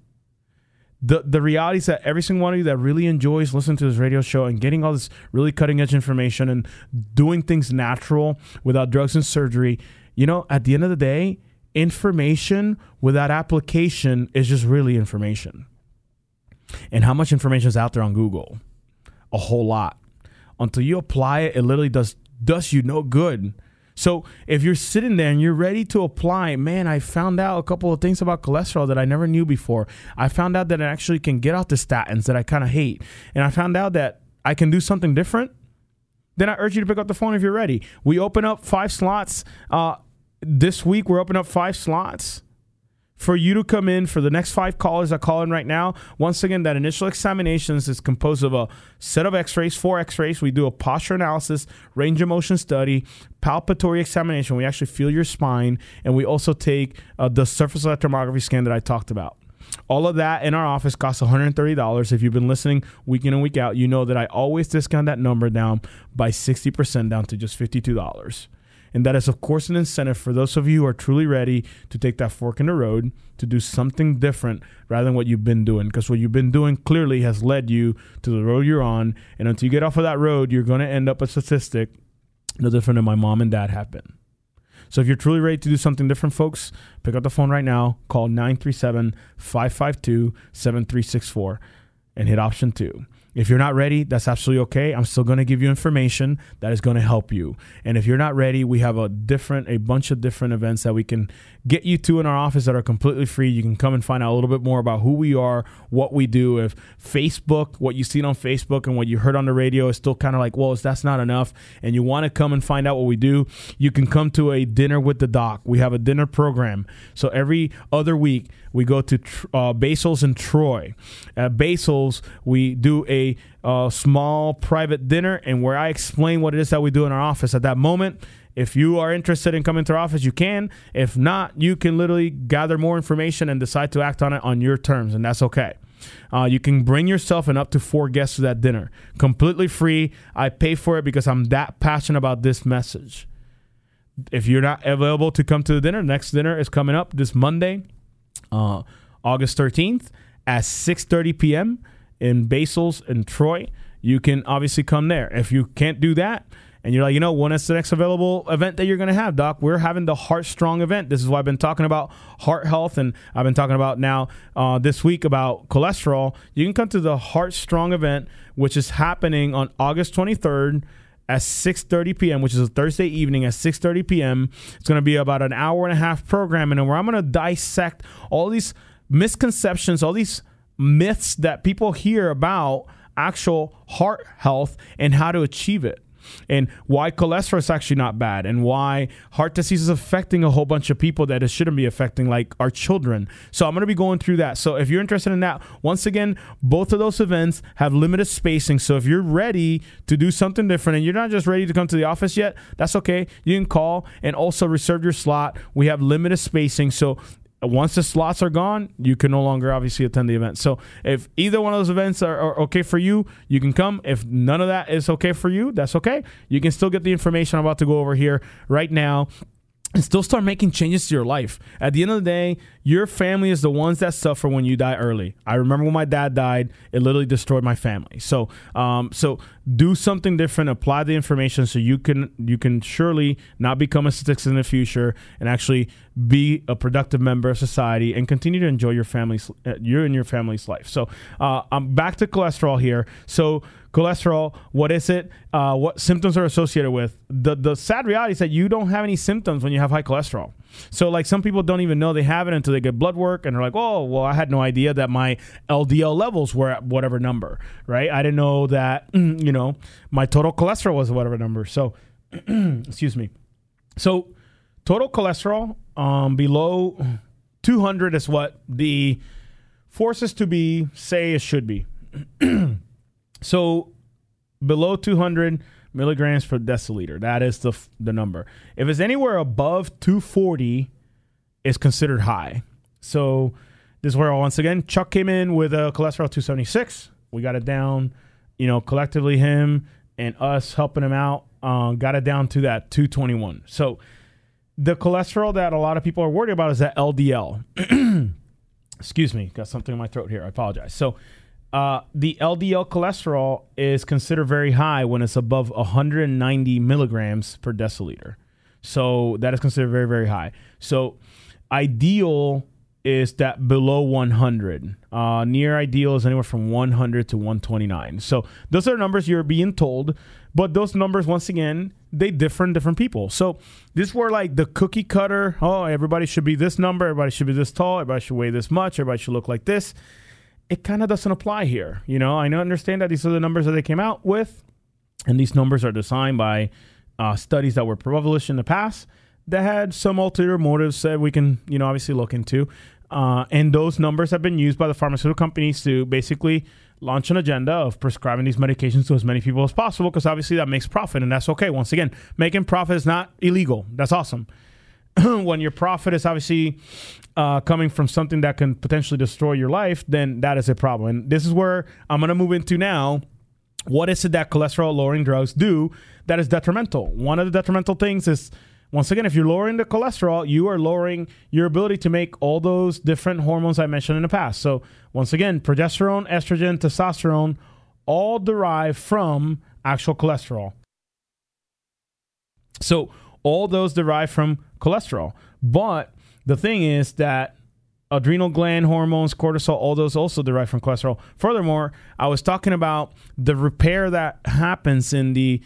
The, the reality is that every single one of you that really enjoys listening to this radio show and getting all this really cutting edge information and doing things natural without drugs and surgery, you know, at the end of the day, information without application is just really information. And how much information is out there on Google? A whole lot. Until you apply it, it literally does does you no good. So if you're sitting there and you're ready to apply, man, I found out a couple of things about cholesterol that I never knew before. I found out that I actually can get off the statins that I kind of hate. And I found out that I can do something different. Then I urge you to pick up the phone if you're ready. We open up five slots. Uh, this week we're opening up five slots for you to come in for the next five callers that call in right now. Once again, that initial examinations is composed of a set of x-rays, four x-rays. We do a posture analysis, range of motion study, palpatory examination. We actually feel your spine, and we also take uh, the surface electromyography scan that I talked about. All of that in our office costs $130. If you've been listening week in and week out, you know that I always discount that number down by 60% down to just $52. And that is, of course, an incentive for those of you who are truly ready to take that fork in the road to do something different rather than what you've been doing. Because what you've been doing clearly has led you to the road you're on. And until you get off of that road, you're going to end up a statistic no different than my mom and dad have been. So if you're truly ready to do something different, folks, pick up the phone right now, call 937 552 7364, and hit option two. If you're not ready, that's absolutely okay. I'm still going to give you information that is going to help you. And if you're not ready, we have a different, a bunch of different events that we can get you to in our office that are completely free. You can come and find out a little bit more about who we are, what we do. If Facebook, what you've seen on Facebook and what you heard on the radio is still kind of like, well, that's not enough, and you want to come and find out what we do, you can come to a dinner with the doc. We have a dinner program. So every other week, we go to uh, Basil's in Troy. At Basil's, we do a uh, small private dinner, and where I explain what it is that we do in our office. At that moment, if you are interested in coming to our office, you can. If not, you can literally gather more information and decide to act on it on your terms, and that's okay. Uh, you can bring yourself and up to four guests to that dinner, completely free. I pay for it because I'm that passionate about this message. If you're not available to come to the dinner, next dinner is coming up this Monday, uh, August 13th at 6:30 p.m. in Basil's in Troy. You can obviously come there. If you can't do that, and you're like, you know, when is the next available event that you're going to have, Doc? We're having the Heart Strong event. This is why I've been talking about heart health, and I've been talking about now uh, this week about cholesterol. You can come to the Heart Strong event, which is happening on August 23rd at 6:30 p.m., which is a Thursday evening at 6:30 p.m. It's going to be about an hour and a half program, and where I'm going to dissect all these misconceptions, all these myths that people hear about actual heart health and how to achieve it. And why cholesterol is actually not bad and why heart disease is affecting a whole bunch of people that it shouldn't be affecting like our children. So i'm going to be going through that. So if you're interested in that once again both of those events have limited spacing. So if you're ready to do something different and you're not just ready to come to the office yet that's okay. You can call and also reserve your slot. We have limited spacing. So once the slots are gone, you can no longer obviously attend the event. So if either one of those events are, are, okay for you, you can come. If none of that is okay for you, that's okay. You can still get the information I'm about to go over here right now and still start making changes to your life. At the end of the day, your family is the ones that suffer when you die early. I remember when my dad died; it literally destroyed my family. So, um, so do something different. Apply the information so you can you can surely not become a statistic in the future and actually be a productive member of society and continue to enjoy your family's uh, you and your family's life. So, uh, I'm back to cholesterol here. So cholesterol. What is it? Uh, what symptoms are associated with? The the sad reality is that you don't have any symptoms when you have high cholesterol. So like some people don't even know they have it until they get blood work and they're like, oh well, I had no idea that my LDL levels were at whatever number, right? I didn't know that you know my total cholesterol was whatever number. So excuse me. So total cholesterol um, below 200 is what the forces to be say it should be. So below 200 milligrams per deciliter. That is the the number. If it's anywhere above 240, it's considered high. So this is where once again Chuck came in with a cholesterol 276. We got it down, you know, collectively him and us helping him out, uh, got it down to that 221. So the cholesterol that a lot of people are worried about is that LDL. Excuse me, got something in my throat here. I apologize. So uh, the LDL cholesterol is considered very high when it's above 190 milligrams per deciliter. So that is considered very, very high. So ideal is that below 100. Uh, near ideal is anywhere from 100 to 129. So those are numbers you're being told, but those numbers, once again, they differ in different people. So this were like the cookie cutter. Oh, everybody should be this number. Everybody should be this tall. Everybody should weigh this much. Everybody should look like this. It kind of doesn't apply here. You know, I understand that these are the numbers that they came out with, and these numbers are designed by uh, studies that were published in the past that had some ulterior motives that we can, you know, obviously look into. Uh, and those numbers have been used by the pharmaceutical companies to basically launch an agenda of prescribing these medications to as many people as possible because obviously that makes profit and that's okay. Once again, making profit is not illegal. That's awesome. when your profit is obviously uh, coming from something that can potentially destroy your life, then that is a problem. And this is where I'm going to move into now. What is it that cholesterol lowering drugs do that is detrimental? One of the detrimental things is once again, if you're lowering the cholesterol, you are lowering your ability to make all those different hormones I mentioned in the past. So, once again, progesterone, estrogen, testosterone, all derive from actual cholesterol. So, all those derive from cholesterol. But the thing is that adrenal gland hormones, cortisol, all those also derive from cholesterol. Furthermore, I was talking about the repair that happens in the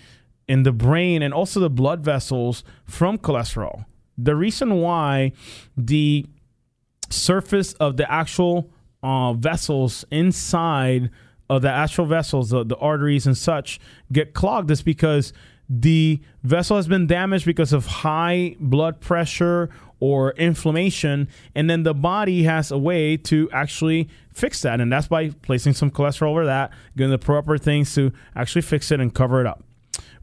in the brain and also the blood vessels from cholesterol. The reason why the surface of the actual uh, vessels inside of the actual vessels, the, the arteries and such, get clogged is because the vessel has been damaged because of high blood pressure or inflammation, and then the body has a way to actually fix that, and that's by placing some cholesterol over that, doing the proper things to actually fix it and cover it up.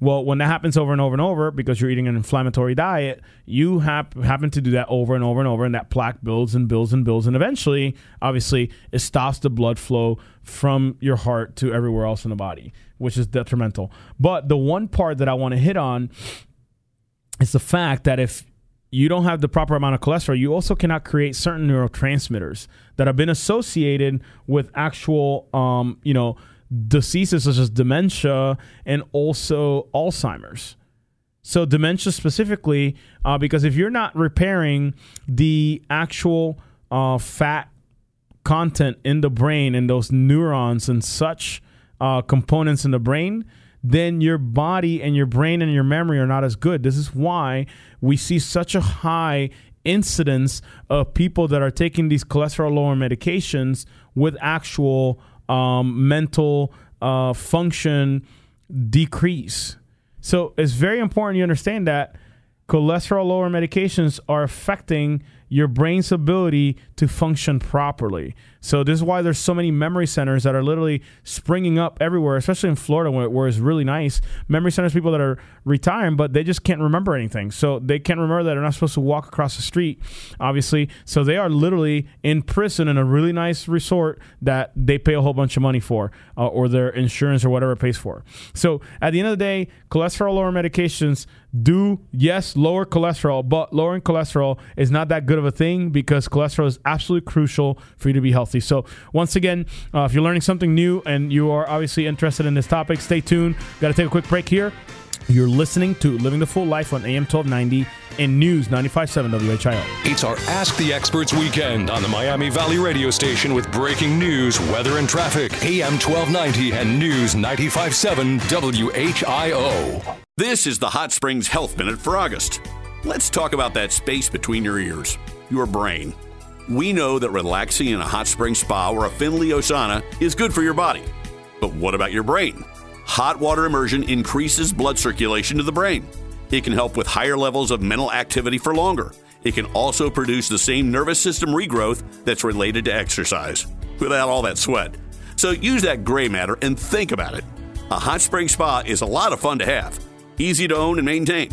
Well, when that happens over and over and over because you're eating an inflammatory diet, you have, happen to do that over and over and over, and that plaque builds and builds and builds. And eventually, obviously, it stops the blood flow from your heart to everywhere else in the body, which is detrimental. But the one part that I want to hit on is the fact that if you don't have the proper amount of cholesterol, you also cannot create certain neurotransmitters that have been associated with actual, um, you know, diseases such as dementia and also Alzheimer's. So, dementia specifically, uh, because if you're not repairing the actual uh, fat content in the brain and those neurons and such uh, components in the brain, then your body and your brain and your memory are not as good. This is why we see such a high incidence of people that are taking these cholesterol lower medications with actual um, mental uh, function decrease. So it's very important you understand that cholesterol lower medications are affecting your brain's ability to function properly. So this is why there's so many memory centers that are literally springing up everywhere, especially in Florida where, where it's really nice. Memory centers, people that are retiring, but they just can't remember anything. So they can't remember that they're not supposed to walk across the street, obviously. So they are literally in prison in a really nice resort that they pay a whole bunch of money for, uh, or their insurance or whatever pays for. So at the end of the day, cholesterol lower medications do yes lower cholesterol, but lowering cholesterol is not that good of a thing because cholesterol is absolutely crucial for you to be healthy. So once again, uh, if you're learning something new and you are obviously interested in this topic, stay tuned. Got to take a quick break here. You're listening to Living the Full Life on AM 1290 and News 95.7 WHIO.
It's our Ask the Experts weekend on the Miami Valley radio station with breaking news, weather, and traffic. AM 1290 and News 95.7 WHIO.
This is the Hot Springs Health Minute for August. Let's talk about that space between your ears, your brain. We know that relaxing in a hot spring spa or a Finnleo sauna is good for your body. But what about your brain? Hot water immersion increases blood circulation to the brain. It can help with higher levels of mental activity for longer. It can also produce the same nervous system regrowth that's related to exercise without all that sweat. So use that gray matter and think about it. A hot spring spa is a lot of fun to have, easy to own and maintain,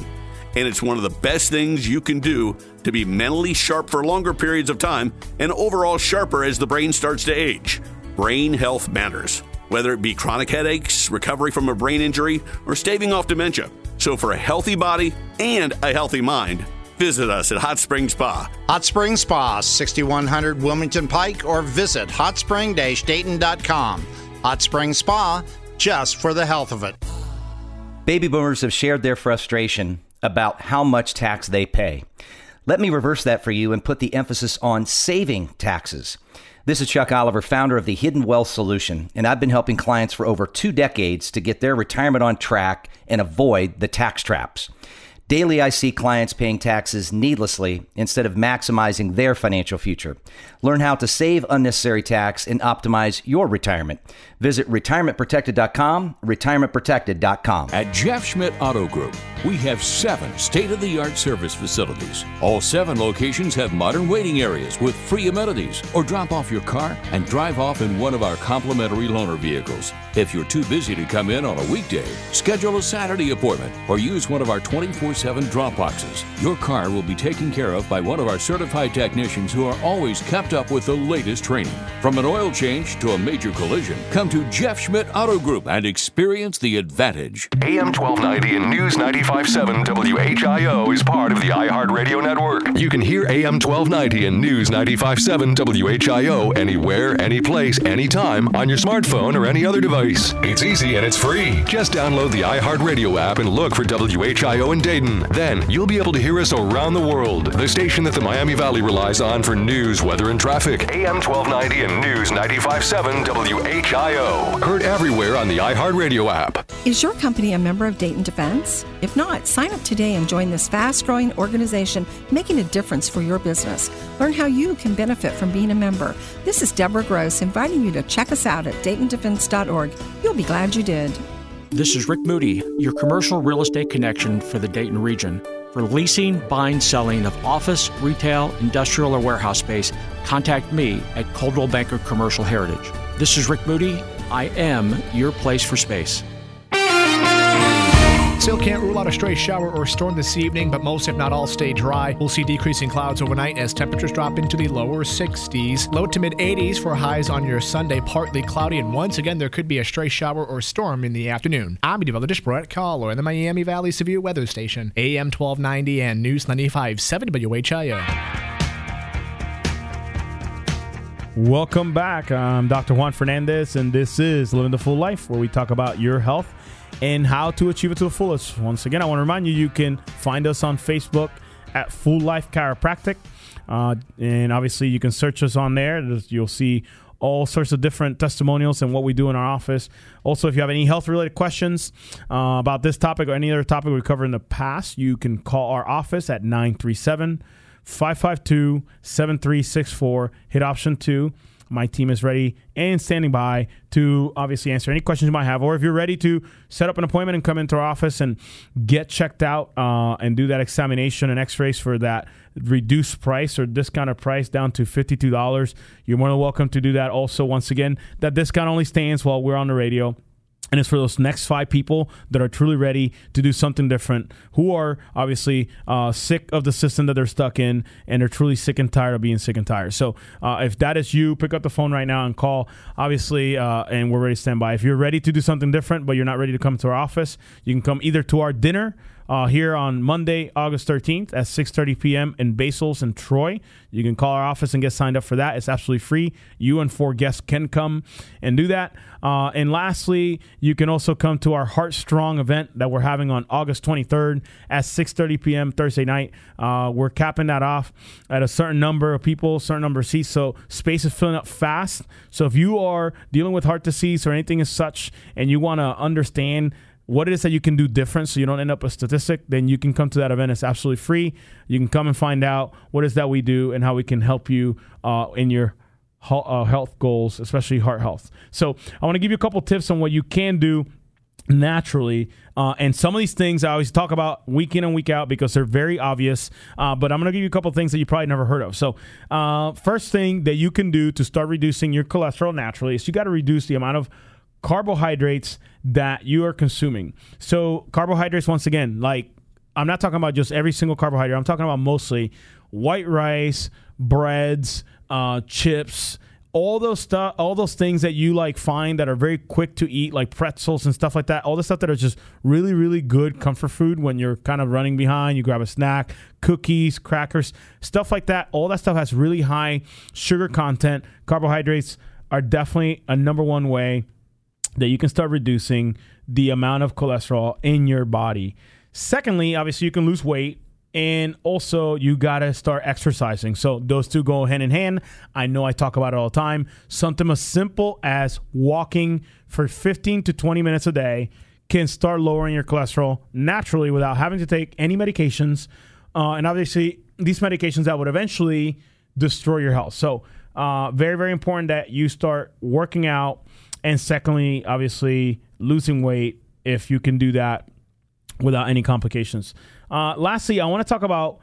and it's one of the best things you can do to be mentally sharp for longer periods of time and overall sharper as the brain starts to age. Brain health matters, whether it be chronic headaches, recovery from a brain injury, or staving off dementia. So, for a healthy body and a healthy mind, visit us at Hot Spring Spa.
Hot Spring Spa, 6100 Wilmington Pike, or visit hotspring-dayton.com. Hot Spring Spa, just for the health of it.
Baby boomers have shared their frustration about how much tax they pay. Let me reverse that for you and put the emphasis on saving taxes. This is Chuck Oliver, founder of the Hidden Wealth Solution, and I've been helping clients for over two decades to get their retirement on track and avoid the tax traps. Daily, I see clients paying taxes needlessly instead of maximizing their financial future. Learn how to save unnecessary tax and optimize your retirement. Visit retirementprotected.com, retirementprotected.com.
At Jeff Schmidt Auto Group, we have seven state of the art service facilities. All seven locations have modern waiting areas with free amenities, or drop off your car and drive off in one of our complimentary loaner vehicles. If you're too busy to come in on a weekday, schedule a Saturday appointment or use one of our 24 7 drop boxes. Your car will be taken care of by one of our certified technicians who are always kept up with the latest training. From an oil change to a major collision, come to Jeff Schmidt Auto Group and experience the advantage.
AM 1290 and News 957 WHIO is part of the iHeartRadio network. You can hear AM 1290 and News 957 WHIO anywhere, anyplace, anytime on your smartphone or any other device. It's easy and it's free. Just download the iHeartRadio app and look for WHIO in Dayton. Then you'll be able to hear us around the world. The station that the Miami Valley relies on for news, weather, and traffic. AM 1290 and News 957 WHIO. Heard everywhere on the iHeartRadio app.
Is your company a member of Dayton Defense? If not, sign up today and join this fast growing organization making a difference for your business. Learn how you can benefit from being a member. This is Deborah Gross inviting you to check us out at DaytonDefense.org. You'll be glad you did.
This is Rick Moody, your commercial real estate connection for the Dayton region. For leasing, buying, selling of office, retail, industrial, or warehouse space, contact me at Coldwell Banker Commercial Heritage. This is Rick Moody. I am your place for space.
Still can't rule out a stray shower or storm this evening, but most, if not all, stay dry. We'll see decreasing clouds overnight as temperatures drop into the lower 60s. Low to mid 80s for highs on your Sunday, partly cloudy, and once again, there could be a stray shower or storm in the afternoon. I'm Developed Brett Collar in the Miami Valley Severe Weather Station, AM 1290 and News 95.7 WHIO.
Welcome back. I'm Dr. Juan Fernandez, and this is Living the Full Life, where we talk about your health and how to achieve it to the fullest. Once again, I want to remind you you can find us on Facebook at Full Life Chiropractic. Uh, and obviously, you can search us on there. You'll see all sorts of different testimonials and what we do in our office. Also, if you have any health related questions uh, about this topic or any other topic we covered in the past, you can call our office at 937 552 7364. Hit option two. My team is ready and standing by to obviously answer any questions you might have. Or if you're ready to set up an appointment and come into our office and get checked out uh, and do that examination and x rays for that reduced price or discounted price down to $52, you're more than welcome to do that. Also, once again, that discount only stands while we're on the radio. And it's for those next five people that are truly ready to do something different, who are obviously uh, sick of the system that they're stuck in, and they're truly sick and tired of being sick and tired. So, uh, if that is you, pick up the phone right now and call, obviously, uh, and we're ready to stand by. If you're ready to do something different, but you're not ready to come to our office, you can come either to our dinner uh, here on Monday, August 13th at 6:30 p.m. in Basils and Troy. You can call our office and get signed up for that. It's absolutely free. You and four guests can come and do that. Uh, and lastly, you can also come to our Heart Strong event that we're having on August 23rd at 6:30 p.m. Thursday night. Uh, we're capping that off at a certain number of people, certain number of seats. So space is filling up fast. So if you are dealing with heart disease or anything as such, and you want to understand what it is that you can do different so you don't end up a statistic, then you can come to that event. It's absolutely free. You can come and find out what is that we do and how we can help you uh, in your uh, health goals, especially heart health. So I want to give you a couple tips on what you can do naturally. Uh, and some of these things I always talk about week in and week out because they're very obvious. Uh, but I'm going to give you a couple things that you probably never heard of. So, uh, first thing that you can do to start reducing your cholesterol naturally is you got to reduce the amount of carbohydrates that you are consuming. So carbohydrates, once again, like I'm not talking about just every single carbohydrate. I'm talking about mostly white rice, breads, uh, chips, all those stuff, all those things that you like find that are very quick to eat, like pretzels and stuff like that. All the stuff that are just really, really good comfort food when you're kind of running behind. You grab a snack, cookies, crackers, stuff like that. All that stuff has really high sugar content. Carbohydrates are definitely a number one way that you can start reducing the amount of cholesterol in your body. Secondly, obviously, you can lose weight and also you got to start exercising. So those two go hand in hand. I know I talk about it all the time. Something as simple as walking for 15 to 20 minutes a day can start lowering your cholesterol naturally without having to take any medications. Uh, and obviously, these medications that would eventually destroy your health. So, uh, very, very important that you start working out. And secondly, obviously, losing weight if you can do that without any complications. Uh, lastly, I want to talk about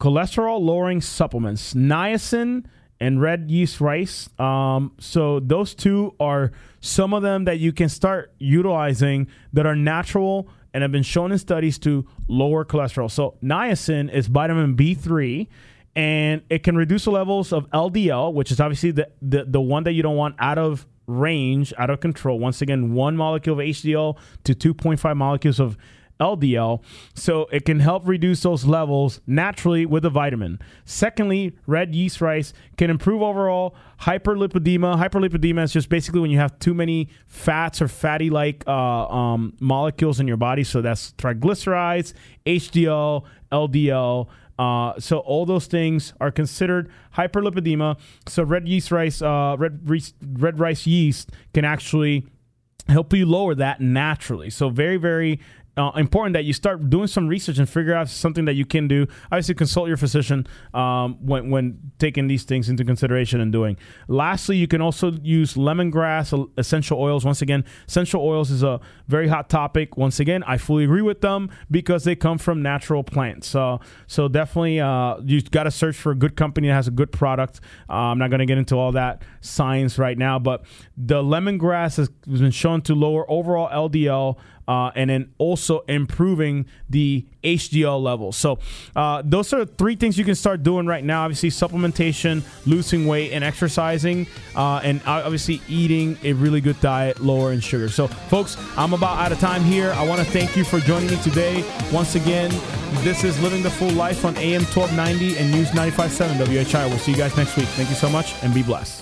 cholesterol lowering supplements, niacin and red yeast rice. Um, so those two are some of them that you can start utilizing that are natural and have been shown in studies to lower cholesterol. So niacin is vitamin B3 and it can reduce the levels of LDL, which is obviously the, the, the one that you don't want out of range, out of control. Once again, one molecule of HDL to 2.5 molecules of LDL, so it can help reduce those levels naturally with a vitamin. Secondly, red yeast rice can improve overall hyperlipidemia. Hyperlipidemia is just basically when you have too many fats or fatty like uh, um, molecules in your body. So that's triglycerides, HDL, LDL. Uh, so all those things are considered hyperlipidemia. So red yeast rice, uh, red red rice yeast can actually help you lower that naturally. So very very uh, important that you start doing some research and figure out something that you can do. Obviously, consult your physician um, when when taking these things into consideration and doing. Lastly, you can also use lemongrass essential oils. Once again, essential oils is a very hot topic. Once again, I fully agree with them because they come from natural plants. So so definitely, uh, you got to search for a good company that has a good product. Uh, I'm not going to get into all that science right now, but the lemongrass has been shown to lower overall LDL uh, and then also improving the HDL levels. So uh, those are three things you can start doing right now. Obviously, supplementation, losing weight, and exercising, uh, and obviously eating a really good diet, lower in sugar. So, folks, I'm about out of time here. I want to thank you for joining me today. Once again, this is Living the Full Life on AM 1290 and News 95.7 WHI. We'll see you guys next week. Thank you so much, and be blessed.